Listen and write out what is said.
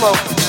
come on.